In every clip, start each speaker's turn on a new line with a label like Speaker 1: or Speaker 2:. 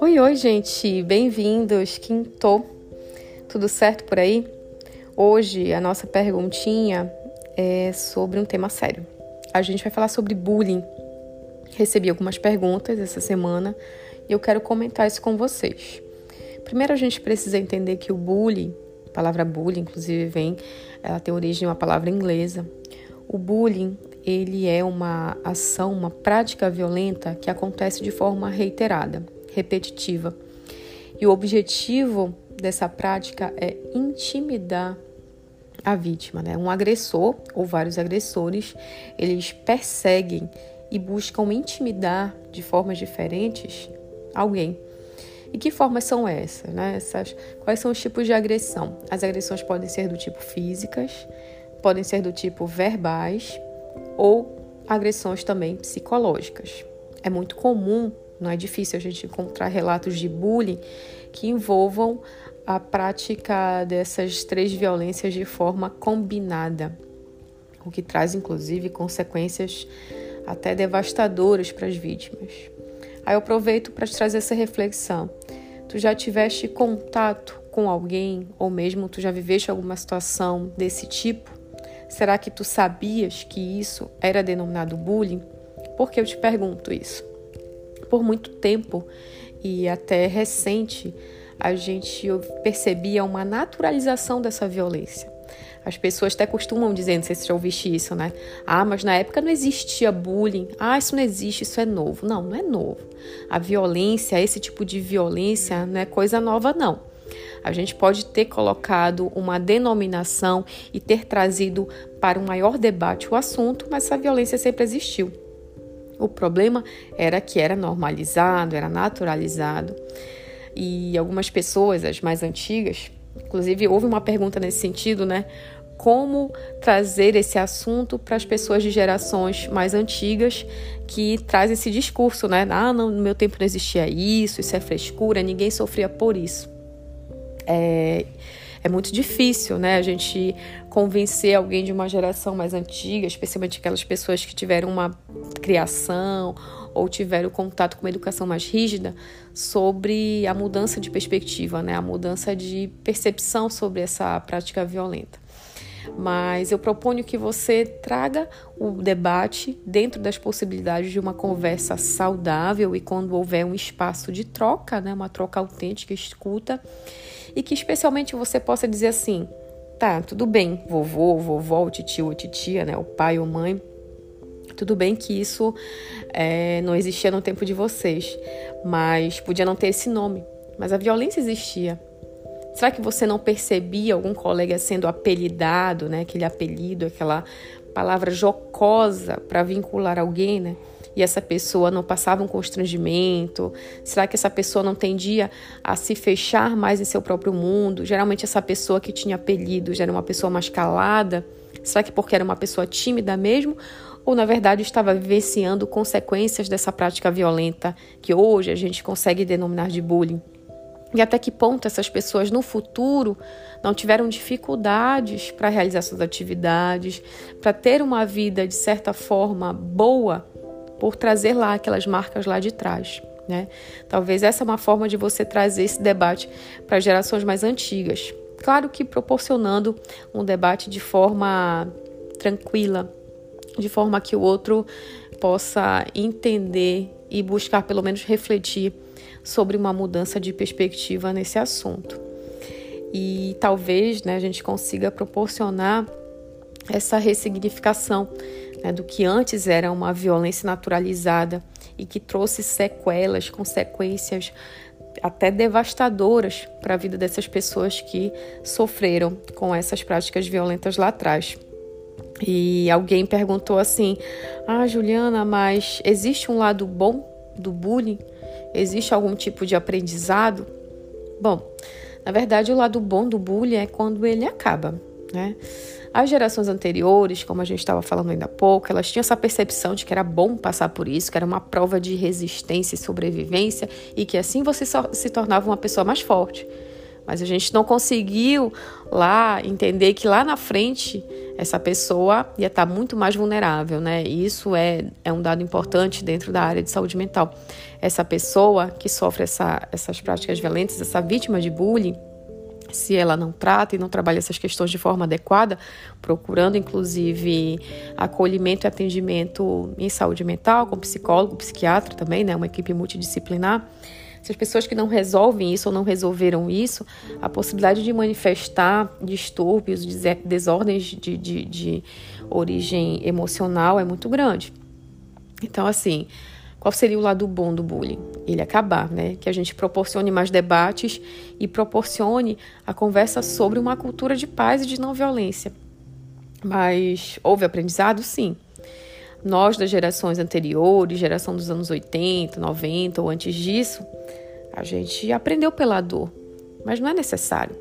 Speaker 1: Oi, oi, gente, bem-vindos. Quinto, tudo certo por aí? Hoje a nossa perguntinha é sobre um tema sério. A gente vai falar sobre bullying. Recebi algumas perguntas essa semana e eu quero comentar isso com vocês. Primeiro, a gente precisa entender que o bullying, a palavra bullying, inclusive, vem, ela tem origem uma palavra inglesa. O bullying, ele é uma ação, uma prática violenta que acontece de forma reiterada repetitiva. E o objetivo dessa prática é intimidar a vítima, né? Um agressor ou vários agressores, eles perseguem e buscam intimidar de formas diferentes alguém. E que formas são essas, né? Essas, quais são os tipos de agressão? As agressões podem ser do tipo físicas, podem ser do tipo verbais ou agressões também psicológicas. É muito comum não é difícil a gente encontrar relatos de bullying que envolvam a prática dessas três violências de forma combinada, o que traz inclusive consequências até devastadoras para as vítimas. Aí eu aproveito para te trazer essa reflexão. Tu já tiveste contato com alguém ou mesmo tu já viveste alguma situação desse tipo? Será que tu sabias que isso era denominado bullying? Por que eu te pergunto isso? por muito tempo e até recente, a gente percebia uma naturalização dessa violência. As pessoas até costumam dizer, não sei se já ouviste isso, né? Ah, mas na época não existia bullying. Ah, isso não existe, isso é novo. Não, não é novo. A violência, esse tipo de violência, não é coisa nova, não. A gente pode ter colocado uma denominação e ter trazido para um maior debate o assunto, mas essa violência sempre existiu. O problema era que era normalizado, era naturalizado. E algumas pessoas, as mais antigas, inclusive houve uma pergunta nesse sentido, né? Como trazer esse assunto para as pessoas de gerações mais antigas que trazem esse discurso, né? Ah, não, no meu tempo não existia isso, isso é frescura, ninguém sofria por isso. É, é muito difícil, né? A gente convencer alguém de uma geração mais antiga, especialmente aquelas pessoas que tiveram uma criação ou tiveram contato com uma educação mais rígida, sobre a mudança de perspectiva, né? A mudança de percepção sobre essa prática violenta mas eu proponho que você traga o debate dentro das possibilidades de uma conversa saudável e quando houver um espaço de troca, né, uma troca autêntica, escuta, e que especialmente você possa dizer assim: tá, tudo bem, vovô, vovó, tio ou titia, né, o pai ou mãe, tudo bem que isso é, não existia no tempo de vocês, mas podia não ter esse nome, mas a violência existia. Será que você não percebia algum colega sendo apelidado, né? Aquele apelido, aquela palavra jocosa para vincular alguém, né? e essa pessoa não passava um constrangimento? Será que essa pessoa não tendia a se fechar mais em seu próprio mundo? Geralmente, essa pessoa que tinha apelido já era uma pessoa mais calada. Será que porque era uma pessoa tímida mesmo? Ou, na verdade, estava vivenciando consequências dessa prática violenta que hoje a gente consegue denominar de bullying? E até que ponto essas pessoas no futuro não tiveram dificuldades para realizar suas atividades, para ter uma vida de certa forma boa por trazer lá aquelas marcas lá de trás. Né? Talvez essa é uma forma de você trazer esse debate para gerações mais antigas. Claro que proporcionando um debate de forma tranquila, de forma que o outro possa entender e buscar pelo menos refletir sobre uma mudança de perspectiva nesse assunto. E talvez né, a gente consiga proporcionar essa ressignificação né, do que antes era uma violência naturalizada e que trouxe sequelas, consequências até devastadoras para a vida dessas pessoas que sofreram com essas práticas violentas lá atrás. E alguém perguntou assim: Ah, Juliana, mas existe um lado bom do bullying? Existe algum tipo de aprendizado? Bom, na verdade, o lado bom do bullying é quando ele acaba, né? As gerações anteriores, como a gente estava falando ainda há pouco, elas tinham essa percepção de que era bom passar por isso, que era uma prova de resistência e sobrevivência e que assim você se tornava uma pessoa mais forte. Mas a gente não conseguiu lá entender que lá na frente essa pessoa ia estar muito mais vulnerável, né? E isso é, é um dado importante dentro da área de saúde mental. Essa pessoa que sofre essa, essas práticas violentas, essa vítima de bullying, se ela não trata e não trabalha essas questões de forma adequada, procurando inclusive acolhimento e atendimento em saúde mental, com psicólogo, psiquiatra também, né, uma equipe multidisciplinar. Se as pessoas que não resolvem isso ou não resolveram isso, a possibilidade de manifestar distúrbios, desordens de, de, de origem emocional é muito grande. Então, assim, qual seria o lado bom do bullying? Ele acabar, né? Que a gente proporcione mais debates e proporcione a conversa sobre uma cultura de paz e de não violência. Mas houve aprendizado? Sim. Nós das gerações anteriores, geração dos anos 80, 90 ou antes disso, a gente aprendeu pela dor, mas não é necessário.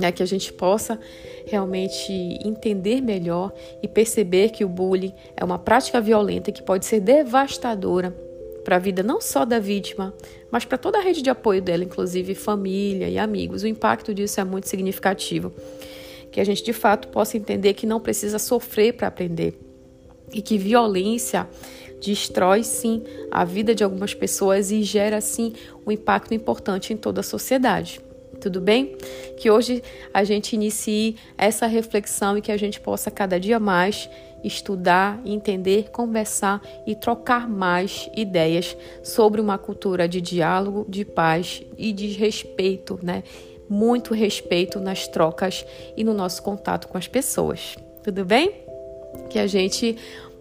Speaker 1: É que a gente possa realmente entender melhor e perceber que o bullying é uma prática violenta que pode ser devastadora para a vida não só da vítima, mas para toda a rede de apoio dela, inclusive família e amigos. O impacto disso é muito significativo. Que a gente de fato possa entender que não precisa sofrer para aprender e que violência destrói sim a vida de algumas pessoas e gera sim um impacto importante em toda a sociedade tudo bem? Que hoje a gente inicie essa reflexão e que a gente possa cada dia mais estudar, entender, conversar e trocar mais ideias sobre uma cultura de diálogo, de paz e de respeito, né? Muito respeito nas trocas e no nosso contato com as pessoas. Tudo bem? Que a gente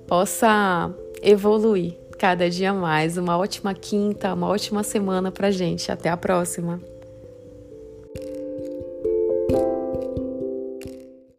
Speaker 1: possa evoluir cada dia mais. Uma ótima quinta, uma ótima semana pra gente. Até a próxima.